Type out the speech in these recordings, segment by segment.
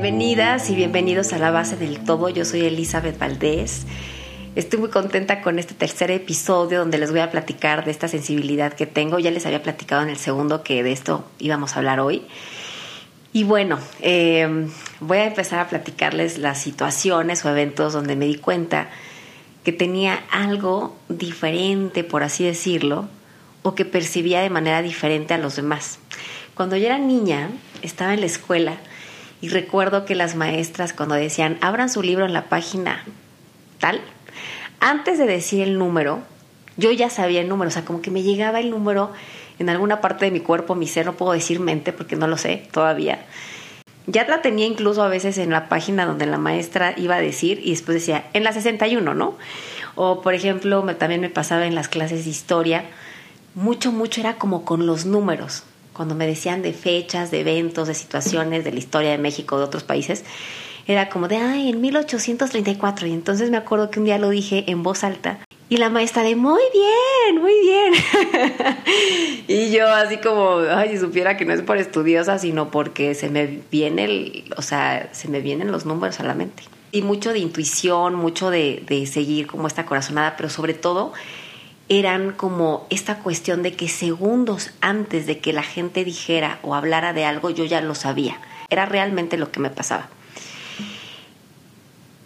Bienvenidas y bienvenidos a la base del todo. Yo soy Elizabeth Valdés. Estoy muy contenta con este tercer episodio donde les voy a platicar de esta sensibilidad que tengo. Ya les había platicado en el segundo que de esto íbamos a hablar hoy. Y bueno, eh, voy a empezar a platicarles las situaciones o eventos donde me di cuenta que tenía algo diferente, por así decirlo, o que percibía de manera diferente a los demás. Cuando yo era niña, estaba en la escuela y recuerdo que las maestras cuando decían, abran su libro en la página tal, antes de decir el número, yo ya sabía el número, o sea, como que me llegaba el número en alguna parte de mi cuerpo, mi ser, no puedo decir mente porque no lo sé todavía. Ya la tenía incluso a veces en la página donde la maestra iba a decir y después decía, en la 61, ¿no? O por ejemplo, también me pasaba en las clases de historia, mucho, mucho era como con los números. Cuando me decían de fechas, de eventos, de situaciones, de la historia de México, de otros países, era como de, ay, en 1834. Y entonces me acuerdo que un día lo dije en voz alta y la maestra de, muy bien, muy bien. y yo así como, ay, si supiera que no es por estudiosa, sino porque se me viene, el, o sea, se me vienen los números a la mente. Y mucho de intuición, mucho de, de seguir como esta corazonada, pero sobre todo eran como esta cuestión de que segundos antes de que la gente dijera o hablara de algo, yo ya lo sabía. Era realmente lo que me pasaba.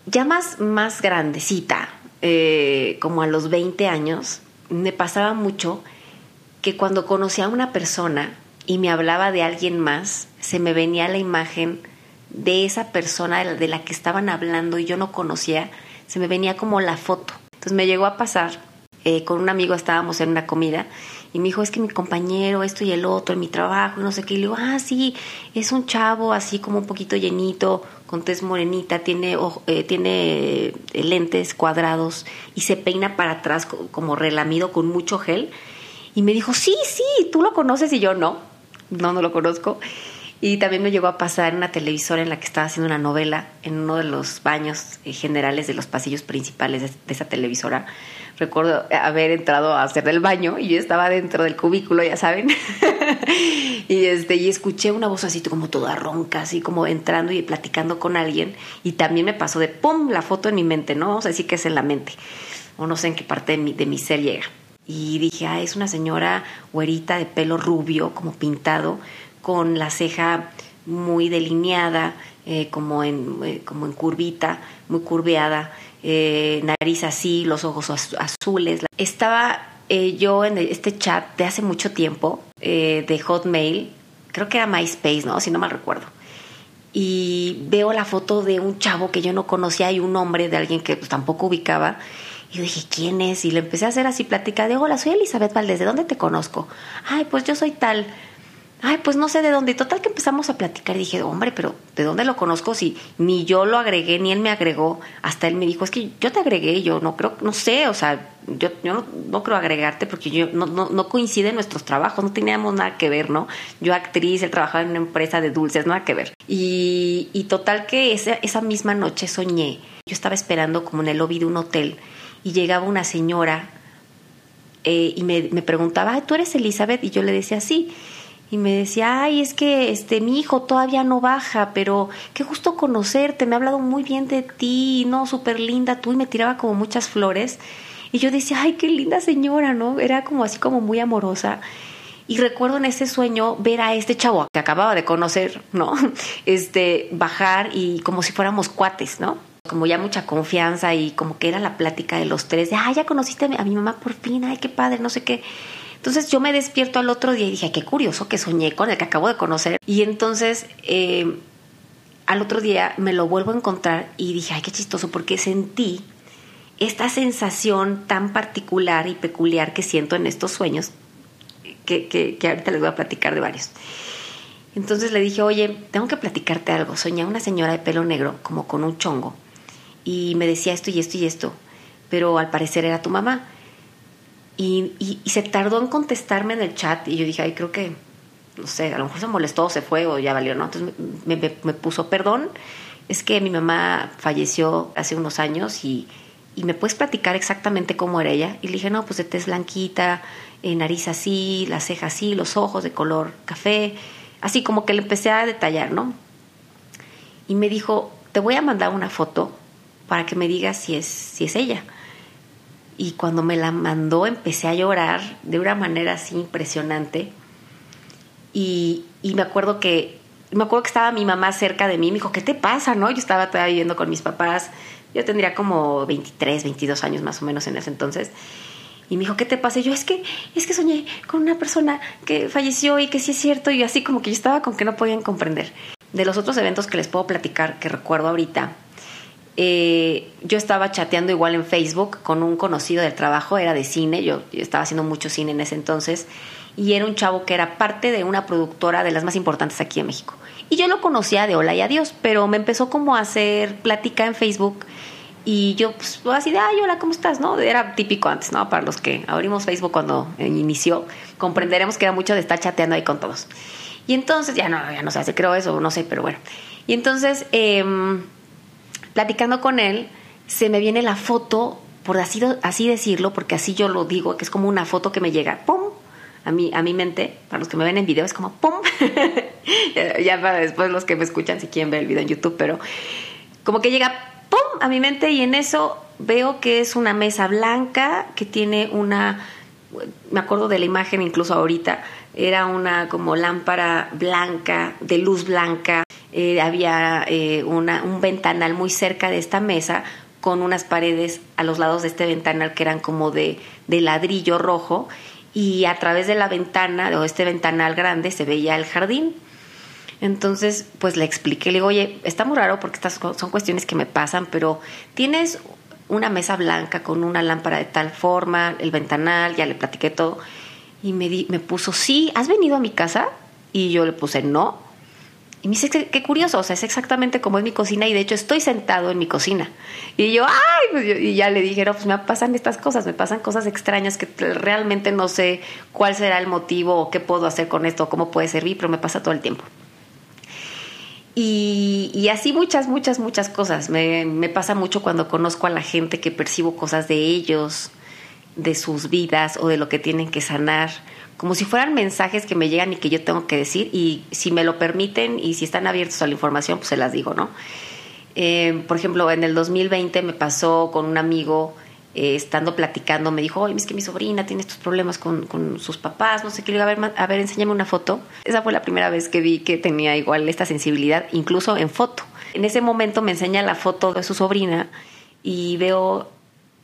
Ya más, más grandecita, eh, como a los 20 años, me pasaba mucho que cuando conocía a una persona y me hablaba de alguien más, se me venía la imagen de esa persona de la que estaban hablando y yo no conocía, se me venía como la foto. Entonces me llegó a pasar, eh, con un amigo estábamos en una comida y me dijo, es que mi compañero, esto y el otro, en mi trabajo, y no sé qué. Y le digo, ah, sí, es un chavo así como un poquito llenito, con tez morenita, tiene, eh, tiene eh, lentes cuadrados y se peina para atrás como relamido con mucho gel. Y me dijo, sí, sí, tú lo conoces y yo no, no, no lo conozco. Y también me llegó a pasar en una televisora en la que estaba haciendo una novela en uno de los baños generales de los pasillos principales de esa televisora recuerdo haber entrado a hacer el baño y yo estaba dentro del cubículo, ya saben. y este y escuché una voz así como toda ronca, así como entrando y platicando con alguien y también me pasó de pum la foto en mi mente, ¿no? O sea, sí que es en la mente. O no sé en qué parte de mi, de mi ser llega. Y dije, ah, es una señora güerita de pelo rubio, como pintado, con la ceja muy delineada, eh, como, en, eh, como en curvita, muy curveada, eh, nariz así, los ojos azules. Estaba eh, yo en este chat de hace mucho tiempo, eh, de Hotmail, creo que era MySpace, ¿no? Si no mal recuerdo. Y veo la foto de un chavo que yo no conocía y un hombre de alguien que pues, tampoco ubicaba. Y yo dije, ¿quién es? Y le empecé a hacer así plática de, hola, soy Elizabeth Valdés, ¿de dónde te conozco? Ay, pues yo soy tal ay, pues no sé de dónde. Y total que empezamos a platicar y dije, hombre, pero ¿de dónde lo conozco? Si ni yo lo agregué, ni él me agregó. Hasta él me dijo, es que yo te agregué, yo no creo, no sé, o sea, yo, no, creo agregarte porque yo no, no, no coinciden nuestros trabajos, no teníamos nada que ver, ¿no? Yo actriz, él trabajaba en una empresa de dulces, nada que ver. Y, total que esa, esa misma noche soñé. Yo estaba esperando como en el lobby de un hotel y llegaba una señora eh, y me, me preguntaba, ¿tú eres Elizabeth? Y yo le decía, sí y me decía, ay, es que este mi hijo todavía no baja, pero qué gusto conocerte, me ha hablado muy bien de ti, no, súper linda tú, y me tiraba como muchas flores. Y yo decía, ay, qué linda señora, ¿no? Era como así como muy amorosa. Y recuerdo en ese sueño ver a este chavo que acababa de conocer, ¿no? Este, bajar y como si fuéramos cuates, ¿no? Como ya mucha confianza y como que era la plática de los tres, de, ay, ya conociste a mi mamá por fin, ay, qué padre, no sé qué. Entonces yo me despierto al otro día y dije, qué curioso que soñé con el que acabo de conocer. Y entonces eh, al otro día me lo vuelvo a encontrar y dije, ay, qué chistoso, porque sentí esta sensación tan particular y peculiar que siento en estos sueños, que, que, que ahorita les voy a platicar de varios. Entonces le dije, oye, tengo que platicarte algo. Soñé a una señora de pelo negro, como con un chongo, y me decía esto y esto y esto, pero al parecer era tu mamá. Y, se tardó en contestarme en el chat y yo dije, ay, creo que, no sé, a lo mejor se molestó, se fue o ya valió, ¿no? Entonces me, puso, perdón, es que mi mamá falleció hace unos años y, y, me puedes platicar exactamente cómo era ella. Y le dije, no, pues de tez blanquita, eh, nariz así, las cejas así, los ojos de color café, así como que le empecé a detallar, ¿no? y me dijo, te voy a mandar una foto para que me digas si es, si es ella. Y cuando me la mandó empecé a llorar de una manera así impresionante. Y, y me acuerdo que me acuerdo que estaba mi mamá cerca de mí, me dijo, ¿qué te pasa? ¿No? Yo estaba todavía viviendo con mis papás, yo tendría como 23, 22 años más o menos en ese entonces. Y me dijo, ¿qué te pasa? Y yo, es que, es que soñé con una persona que falleció y que sí es cierto. Y así como que yo estaba con que no podían comprender. De los otros eventos que les puedo platicar, que recuerdo ahorita, eh, yo estaba chateando igual en Facebook con un conocido del trabajo, era de cine, yo, estaba haciendo mucho cine en ese entonces, y era un chavo que era parte de una productora de las más importantes aquí en México. Y yo lo conocía de hola y adiós, pero me empezó como a hacer plática en Facebook y yo pues así de, ay, hola, ¿cómo estás? ¿No? Era típico antes, ¿no? Para los que abrimos Facebook cuando inició, comprenderemos que era mucho de estar chateando ahí con todos. Y entonces, ya no, ya no sé, si creo eso, no sé, pero bueno. Y entonces, em, platicando con él, se me viene la foto, por así, decirlo, porque así yo lo digo, que es como una foto que me llega, ¡pum! A mi, a mi mente, para los que me ven en video, es como ¡pum! ya para después los que me escuchan si quieren ver el video en YouTube, pero como que llega ¡pum! a mi mente y en eso veo que es una mesa blanca que tiene una, me acuerdo de la imagen incluso ahorita, era una como lámpara blanca, de luz blanca, eh, había eh, una, un ventanal muy cerca de esta mesa con unas paredes a los lados de este ventanal que eran como de, de tonalidad rojo y a través de la ventana o este ventanal grande se veía el jardín. Entonces, pues le expliqué, le digo, oye, está muy raro porque estas son cuestiones que me pasan, pero tienes una mesa blanca con una lámpara de tal forma, el ventanal, ya le platiqué todo. Y me, me puso, sí, ¿has venido a mi casa? Y yo le puse, no. Y me dice, qué curioso, o sea, es exactamente como es mi cocina y de hecho estoy sentado en mi cocina. Y yo, ay, pues y ya le dije, no, pues me pasan estas cosas, me pasan cosas extrañas que realmente no sé cuál será el motivo o qué puedo hacer con esto o cómo puede servir, pero me pasa todo el tiempo. Y, y así muchas, muchas, muchas cosas. Me, me pasa mucho cuando conozco a la gente que percibo cosas de ellos, de sus vidas o de lo que tienen que sanar como si fueran mensajes que me llegan y que yo tengo que decir y si me lo permiten y si están abiertos a la información, pues se las digo, ¿no? Eh, por ejemplo, en el 2020 me pasó con un amigo, eh, estando platicando, me dijo, oye, es que mi sobrina tiene estos problemas con, con sus papás, no sé qué, le digo, a ver, a ver, enséñame una foto. Esa fue la primera vez que vi que tenía igual esta sensibilidad, incluso en foto. En ese momento me enseña la foto de su sobrina y veo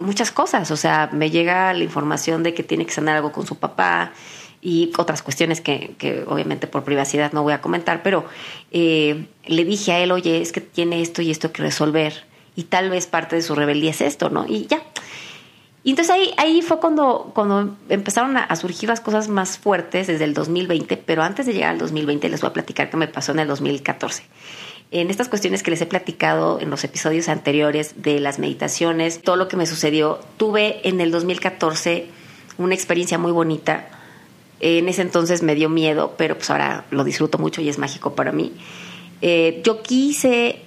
muchas cosas, o sea, me llega la información de que tiene que sanar algo con su papá, y otras cuestiones que, obviamente por privacidad no voy a comentar, pero eh, le dije a él, oye, es que tiene esto y esto que resolver y tal vez parte de su rebeldía es esto, ¿no? Y ya. Y entonces ahí, ahí fue cuando, cuando empezaron a, surgir las cosas más fuertes desde el 2020, pero antes de llegar al 2020 les voy a platicar qué me pasó en el 2014. En estas cuestiones que les he platicado en los episodios anteriores de las meditaciones, todo lo que me sucedió, tuve en el 2014 una experiencia muy bonita en ese entonces me dio miedo, pero pues ahora lo disfruto mucho y es mágico para mí. Eh, yo quise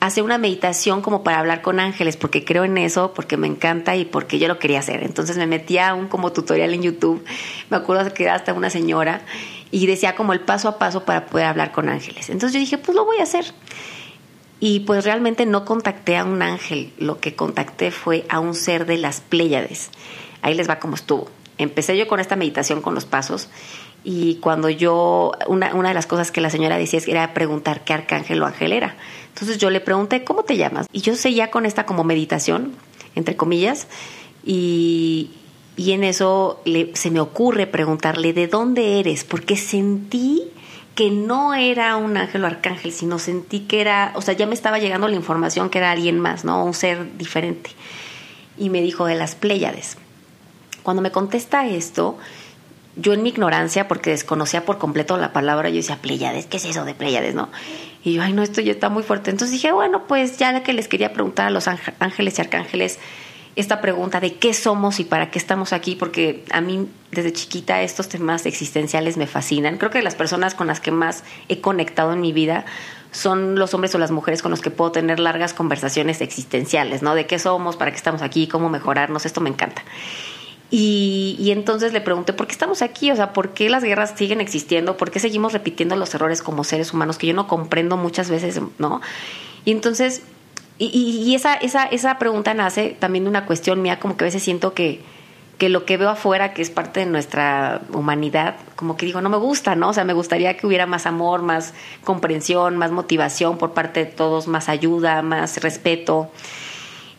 hacer una meditación como para hablar con ángeles, porque creo en eso, porque me encanta y porque yo lo quería hacer. Entonces me metí a un como tutorial en YouTube, me acuerdo que era hasta una señora, y decía como el paso a paso para poder hablar con ángeles. Entonces yo dije, pues lo voy a hacer. Y pues realmente no contacté a un ángel, lo que contacté fue a un ser de las Pléyades. Ahí les va como estuvo empecé yo con esta meditación con los pasos y cuando yo, una, una de las cosas que la señora decía era preguntar qué arcángel o ángel era. Entonces yo le pregunté, ¿cómo te llamas? Y yo seguía con esta como meditación, entre comillas, y, y en eso se me ocurre preguntarle, ¿de dónde eres? Porque sentí que no era un ángel o arcángel, sino sentí que era, o sea, ya me estaba llegando la información que era alguien más, ¿no? Un ser diferente. Y me dijo de las Pléyades. Cuando me contesta esto, yo en mi ignorancia, porque desconocía por completo la palabra, yo decía, Pleiades, ¿qué es eso de Pleiades, no? Y yo, ay, no, esto ya está muy fuerte. Entonces dije, bueno, pues ya que les quería preguntar a los ángeles y arcángeles esta pregunta de qué somos y para qué estamos aquí, porque a mí desde chiquita estos temas existenciales me fascinan. Creo que las personas con las que más he conectado en mi vida son los hombres o las mujeres con los que puedo tener largas conversaciones existenciales, ¿no? De qué somos, para qué estamos aquí, cómo mejorarnos, esto me encanta. Y, y, entonces le pregunté, ¿por qué estamos aquí? O sea, ¿por qué las guerras siguen existiendo? ¿Por qué seguimos repitiendo los errores como seres humanos que yo no comprendo muchas veces, ¿no? Y entonces, y, y esa, esa, esa pregunta nace también de una cuestión mía, como que a veces siento que, que lo que veo afuera, que es parte de nuestra humanidad, como que digo, no me gusta, ¿no? O sea, me gustaría que hubiera más amor, más comprensión, más motivación por parte de todos, más ayuda, más respeto.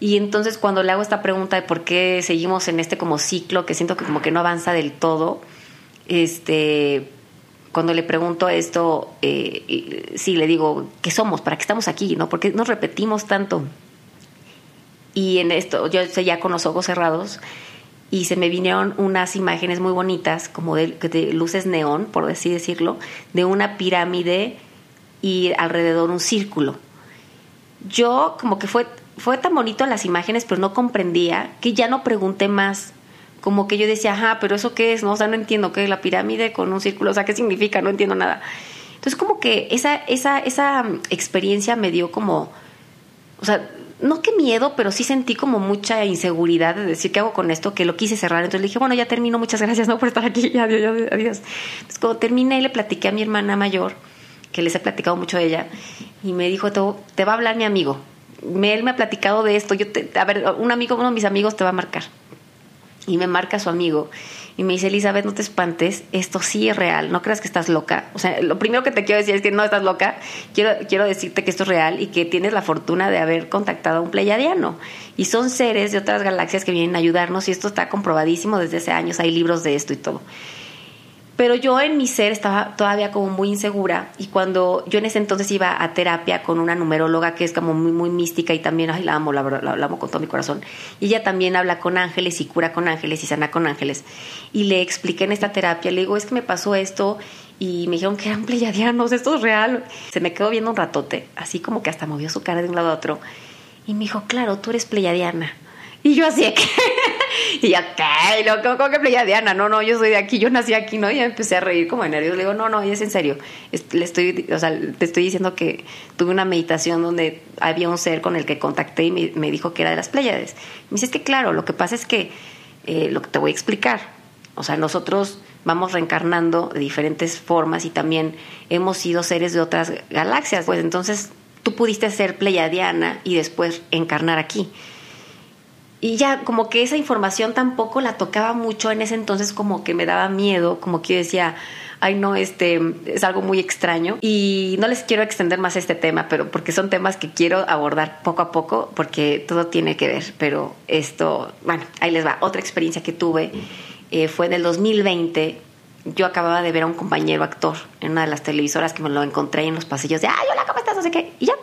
Y entonces cuando le hago esta pregunta de por qué seguimos en este como ciclo, que siento que como que no avanza del todo, este, cuando le pregunto esto, eh, sí le digo, ¿qué somos? ¿Para qué estamos aquí? ¿No? ¿Por qué nos repetimos tanto? Y en esto, yo ya con los ojos cerrados, y se me vinieron unas imágenes muy bonitas, como de, de luces neón, por así decirlo, de una pirámide y alrededor un círculo. Yo como que fue fue tan bonito las imágenes, pero no comprendía que ya no pregunté más. Como que yo decía, ajá, pero eso qué es, ¿no? O sea, no entiendo qué es la pirámide con un círculo, o sea, qué significa, no entiendo nada. Entonces, como que esa, esa, esa experiencia me dio como, o sea, no qué miedo, pero sí sentí como mucha inseguridad de decir qué hago con esto, que lo quise cerrar. Entonces le dije, bueno, ya termino, muchas gracias ¿no? por estar aquí, adiós, adiós. Entonces, cuando terminé, le platiqué a mi hermana mayor, que les he platicado mucho de ella, y me dijo, te va a hablar mi amigo él me ha platicado de esto, yo a ver, un amigo, uno de mis amigos te va a marcar. Y me marca su amigo y me dice, Elizabeth, no te espantes, esto sí es real, no creas que estás loca. O sea, lo primero que te quiero decir es que no estás loca, quiero, quiero decirte que esto es real y que tienes la fortuna de haber contactado a un pleiadiano. Y son seres de otras galaxias que vienen a ayudarnos y esto está comprobadísimo desde hace años, hay libros de esto y todo. Pero yo en mi ser estaba todavía como muy insegura y cuando yo en ese entonces iba a terapia con una numeróloga que es como muy, muy mística y también, ay, la amo, la, amo con todo mi corazón. Y ella también habla con ángeles y cura con ángeles y sana con ángeles. Y le expliqué en esta terapia, le digo, es que me pasó esto y me dijeron que eran pleyadianos, esto es real. Se me quedó viendo un ratote, así como que hasta movió su cara de un lado a otro. Y me dijo, claro, tú eres pleyadiana. Y yo así que... y ya, ¿qué? ¿Cómo, ¿Cómo que playa Diana? No, no, yo soy de aquí, yo nací aquí, ¿no? Y empecé a reír como de nervios. Le digo, no, no, y es en serio. le estoy, o sea, te estoy diciendo que tuve una meditación donde había un ser con el que contacté y me, dijo que era de las Pléyades. Me dice, es que claro, lo que pasa es que, eh, lo que te voy a explicar, o sea, nosotros vamos reencarnando de diferentes formas y también hemos sido seres de otras galaxias. Pues entonces tú pudiste ser pleyadiana y después encarnar aquí y ya como que esa información tampoco la tocaba mucho en ese entonces como que me daba miedo, como que decía, ay no, este es algo muy extraño y no les quiero extender más este tema, pero porque son temas que quiero abordar poco a poco porque todo tiene que ver, pero esto, bueno, ahí les va, otra experiencia que tuve eh, fue en el 2020. Yo acababa de ver a un compañero actor en una de las televisoras que me lo encontré en los pasillos de, ay, hola, ¿cómo estás? No sé qué. Y ya,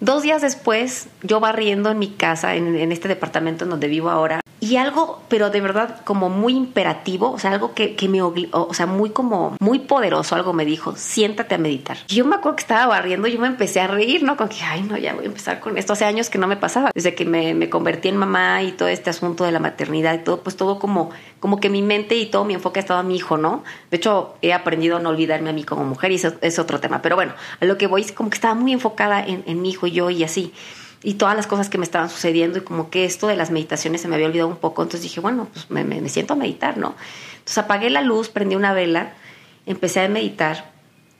Dos días después, yo barriendo en mi casa, en, en, este departamento en donde vivo ahora, y algo, pero de verdad como muy imperativo, o sea, algo que, que me obligó, o sea, muy como, muy poderoso, algo me dijo, siéntate a meditar. Yo me acuerdo que estaba barriendo yo me empecé a reír, ¿no? Con que, ay, no, ya voy a empezar con esto. Hace años que no me pasaba, desde que me, me convertí en mamá y todo este asunto de la maternidad y todo, pues todo como, como que mi mente y todo mi enfoque ha estado a mi hijo, ¿no? De hecho, he aprendido a no olvidarme a mí como mujer y eso es otro tema. Pero bueno, a lo que voy es como que estaba muy enfocada en, en mi hijo y yo y así y todas las cosas que me estaban sucediendo y como que esto de las meditaciones se me había olvidado un poco, entonces dije, bueno, pues me, siento a meditar, ¿no? Entonces apagué la luz, prendí una vela, empecé a meditar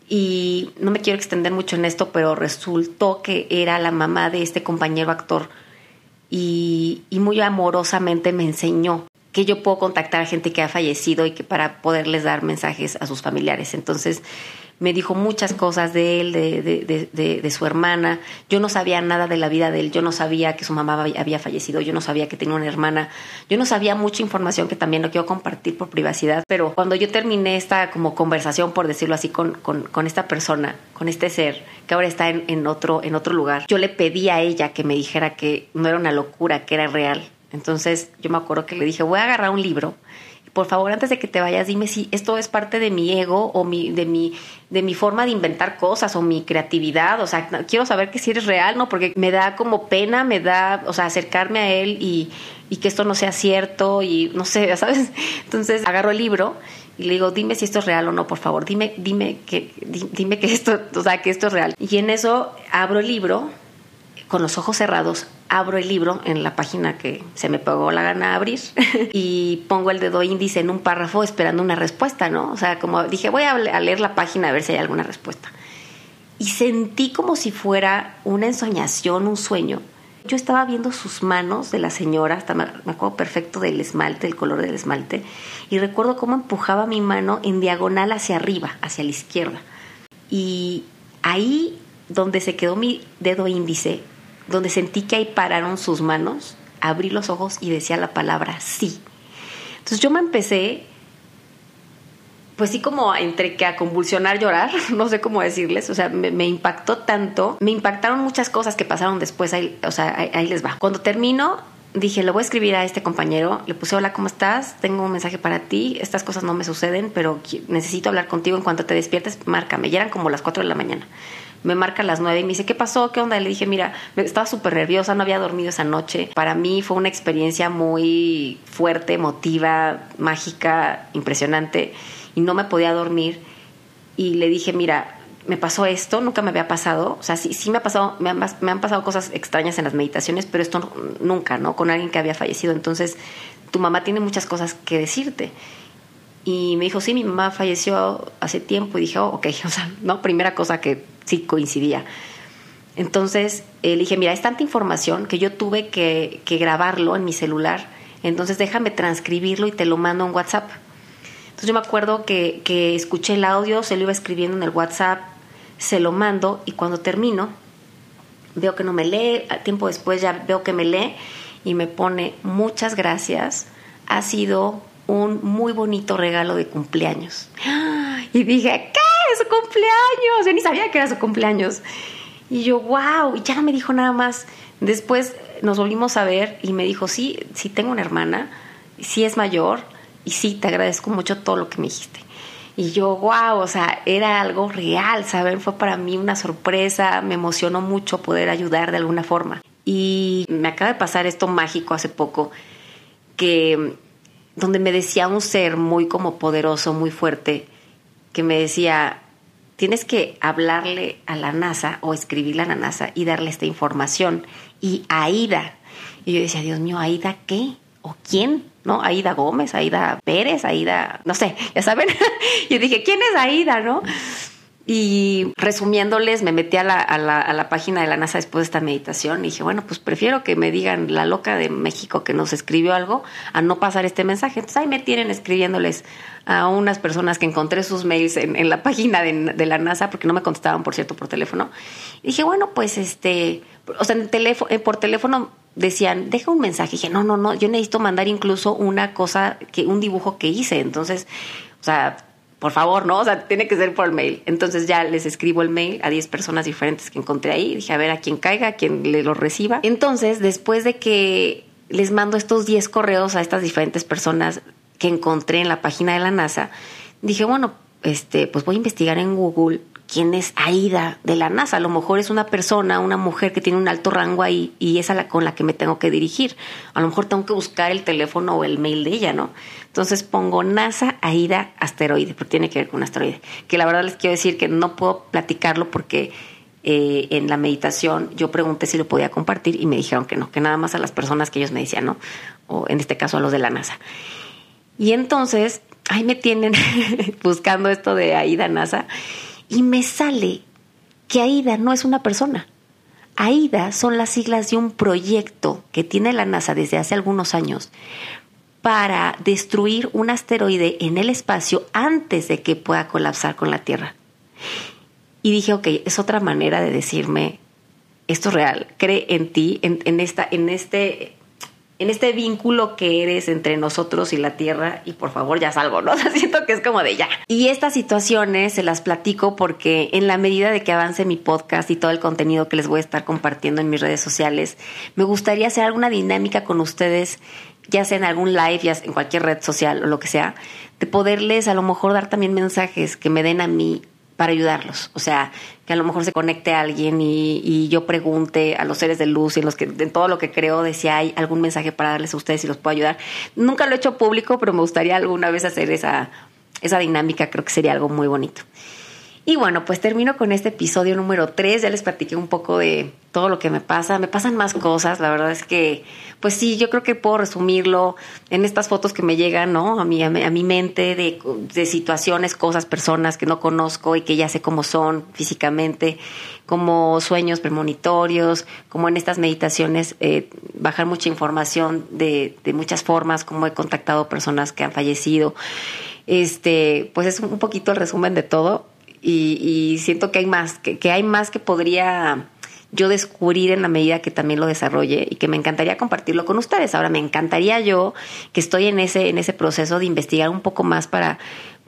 y no me quiero extender mucho en esto, pero resultó que era la mamá de este compañero actor y, y muy amorosamente me enseñó que yo puedo contactar a gente que ha fallecido y que para poderles dar mensajes a sus familiares. Entonces, me dijo muchas cosas de él, de, de, de, de, su hermana. Yo no sabía nada de la vida de él, yo no sabía que su mamá había fallecido, yo no sabía que tenía una hermana, yo no sabía mucha información que también no quiero compartir por privacidad, pero cuando yo terminé esta como conversación, por decirlo así, con, con, con esta persona, con este ser, que ahora está en, en, otro, en otro lugar, yo le pedí a ella que me dijera que no era una locura, que era real. Entonces yo me acuerdo que le dije, voy a agarrar un libro por favor, antes de que te vayas, dime si esto es parte de mi ego o mi, de, mi, de mi forma de inventar cosas o mi creatividad. O sea, quiero saber que si eres real, ¿no? Porque me da como pena, me da, o sea, acercarme a él y, y que esto no sea cierto y no sé, ¿sabes? Entonces agarro el libro y le digo, dime si esto es real o no, por favor, dime, dime que, dime que esto, o sea, que esto es real. Y en eso abro el libro con los ojos cerrados, abro el libro en la página que se me pegó la gana abrir y pongo el dedo índice en un párrafo esperando una respuesta, ¿no? O sea, como dije, voy a leer la página a ver si hay alguna respuesta. Y sentí como si fuera una ensoñación, un sueño. Yo estaba viendo sus manos de la señora, hasta me acuerdo perfecto del esmalte, el color del esmalte, y recuerdo cómo empujaba mi mano en diagonal hacia arriba, hacia la izquierda. Y ahí donde se quedó mi dedo índice, donde sentí que ahí pararon sus manos, abrí los ojos y decía la palabra sí. Entonces yo me empecé, pues sí como entre que a convulsionar, llorar, no sé cómo decirles, o sea, me, impactó tanto, me impactaron muchas cosas que pasaron después, ahí, o sea, ahí, les va. Cuando termino, dije, le voy a escribir a este compañero, le puse, hola, ¿cómo estás? Tengo un mensaje para ti, estas cosas no me suceden, pero necesito hablar contigo en cuanto te despiertes, márcame. Y eran como las 4 de la mañana me marca las nueve y me dice, ¿qué pasó? ¿Qué onda? le dije, mira, estaba súper nerviosa, no había dormido esa noche. Para mí fue una experiencia muy fuerte, emotiva, mágica, impresionante y no me podía dormir. Y le dije, mira, me pasó esto, nunca me había pasado, o sea, sí, sí me ha pasado, me han, me han pasado cosas extrañas en las meditaciones, pero esto nunca, ¿no? Con alguien que había fallecido. Entonces, tu mamá tiene muchas cosas que decirte. Y me dijo, sí, mi mamá falleció hace tiempo. Y dije, oh, ok, o sea, no, primera cosa que sí coincidía. Entonces eh, le dije, mira, es tanta información que yo tuve que, grabarlo en mi celular, entonces déjame transcribirlo y te lo mando en WhatsApp. Entonces yo me acuerdo que, que escuché el audio, se lo iba escribiendo en el WhatsApp, se lo mando y cuando termino, veo que no me lee, tiempo después ya veo que me lee y me pone muchas gracias, ha sido un muy bonito regalo de cumpleaños. Y dije, ¿qué? Su cumpleaños. Yo ni sabía que era su cumpleaños. Y yo, wow, ya me dijo nada más. Después nos volvimos a ver y me dijo, sí, sí tengo una hermana, sí es mayor y sí, te agradezco mucho todo lo que me dijiste. Y yo, wow, o sea, era algo real, ¿saben? Fue para mí una sorpresa, me emocionó mucho poder ayudar de alguna forma. Y me acaba de pasar esto mágico hace poco, que donde me decía un ser muy como poderoso, muy fuerte, que me decía, tienes que hablarle a la NASA o escribirle a la NASA y darle esta información. Y Aida. Y yo decía, Dios mío, ¿Aida qué? ¿O quién? ¿No? Aida Gómez, Aida Pérez, Aida, no sé, ya saben. y dije, ¿quién es Aida, no? Y resumiéndoles, me metí a la, a, la, a la, página de la NASA después de esta meditación y dije, bueno, pues prefiero que me digan la loca de México que nos escribió algo a no pasar este mensaje. Entonces ahí me tienen escribiéndoles a unas personas que encontré sus mails en, la página de, de, la NASA, porque no me contestaban, por cierto, por teléfono. Y dije, bueno, pues este, o sea, en teléfono, eh, por teléfono decían, deja un mensaje. Y dije, no, no, no, yo necesito mandar incluso una cosa, que un dibujo que hice. Entonces, o sea, por favor, ¿no? O sea, tiene que ser por el mail. Entonces ya les escribo el mail a 10 personas diferentes que encontré ahí. Dije, a ver, a quién caiga, a quien le lo reciba. Entonces, después de que les mando estos 10 correos a estas diferentes personas que encontré en la página de la NASA, dije, bueno, este, pues voy a investigar en Google quién es Aida de la NASA. A lo mejor es una persona, una mujer que tiene un alto rango ahí y es a la con la que me tengo que dirigir. A lo mejor tengo que buscar el teléfono o el mail de ella, ¿no? Entonces pongo NASA Aida asteroide, porque tiene que ver con un asteroide. Que la verdad les quiero decir que no puedo platicarlo porque eh, en la meditación yo pregunté si lo podía compartir y me dijeron que no, que nada más a las personas que ellos me decían, ¿no? O en este caso a los de la NASA. Y entonces ahí me tienen buscando esto de Aida NASA y me sale que AIDA no es una persona. AIDA son las siglas de un proyecto que tiene la NASA desde hace algunos años para destruir un asteroide en el espacio antes de que pueda colapsar con la Tierra. Y dije, ok, es otra manera de decirme, esto es real, cree en ti, en, en esta, en este en este vínculo que eres entre nosotros y la tierra y por favor ya salgo, ¿no? siento que es como de ya. Y estas situaciones se las platico porque en la medida de que avance mi podcast y todo el contenido que les voy a estar compartiendo en mis redes sociales, me gustaría hacer alguna dinámica con ustedes, ya sea en algún live, ya en cualquier red social o lo que sea, de poderles a lo mejor dar también mensajes que me den a mí para ayudarlos. O sea, que a lo mejor se conecte a alguien y, yo pregunte a los seres de luz y en, los que, en todo lo que creo de si hay algún mensaje para darles a ustedes y los puedo ayudar. Nunca lo he hecho público, pero me gustaría alguna vez hacer esa, esa dinámica. Creo que sería algo muy bonito. Y bueno, pues termino con este episodio número 3. Ya les platiqué un poco de todo lo que me pasa. Me pasan más cosas. La verdad es que, pues sí, yo creo que puedo resumirlo en estas fotos que me llegan, ¿no? A mi, a mi, mente de, de, situaciones, cosas, personas que no conozco y que ya sé cómo son físicamente, como sueños premonitorios, como en estas meditaciones, eh, bajar mucha información de, de muchas formas, como he contactado personas que han fallecido. Este, pues es un poquito el resumen de todo y, siento que hay más, que, que hay más que podría yo descubrir en la medida que también lo desarrolle y que me encantaría compartirlo con ustedes. Ahora me encantaría yo que estoy en ese, en ese proceso de investigar un poco más para,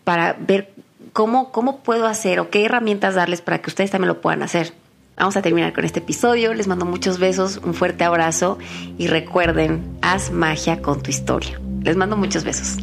para ver cómo, cómo puedo hacer o qué herramientas darles para que ustedes también lo puedan hacer. Vamos a terminar con este episodio. Les mando muchos besos, un fuerte abrazo y recuerden, haz magia con tu historia. Les mando muchos besos.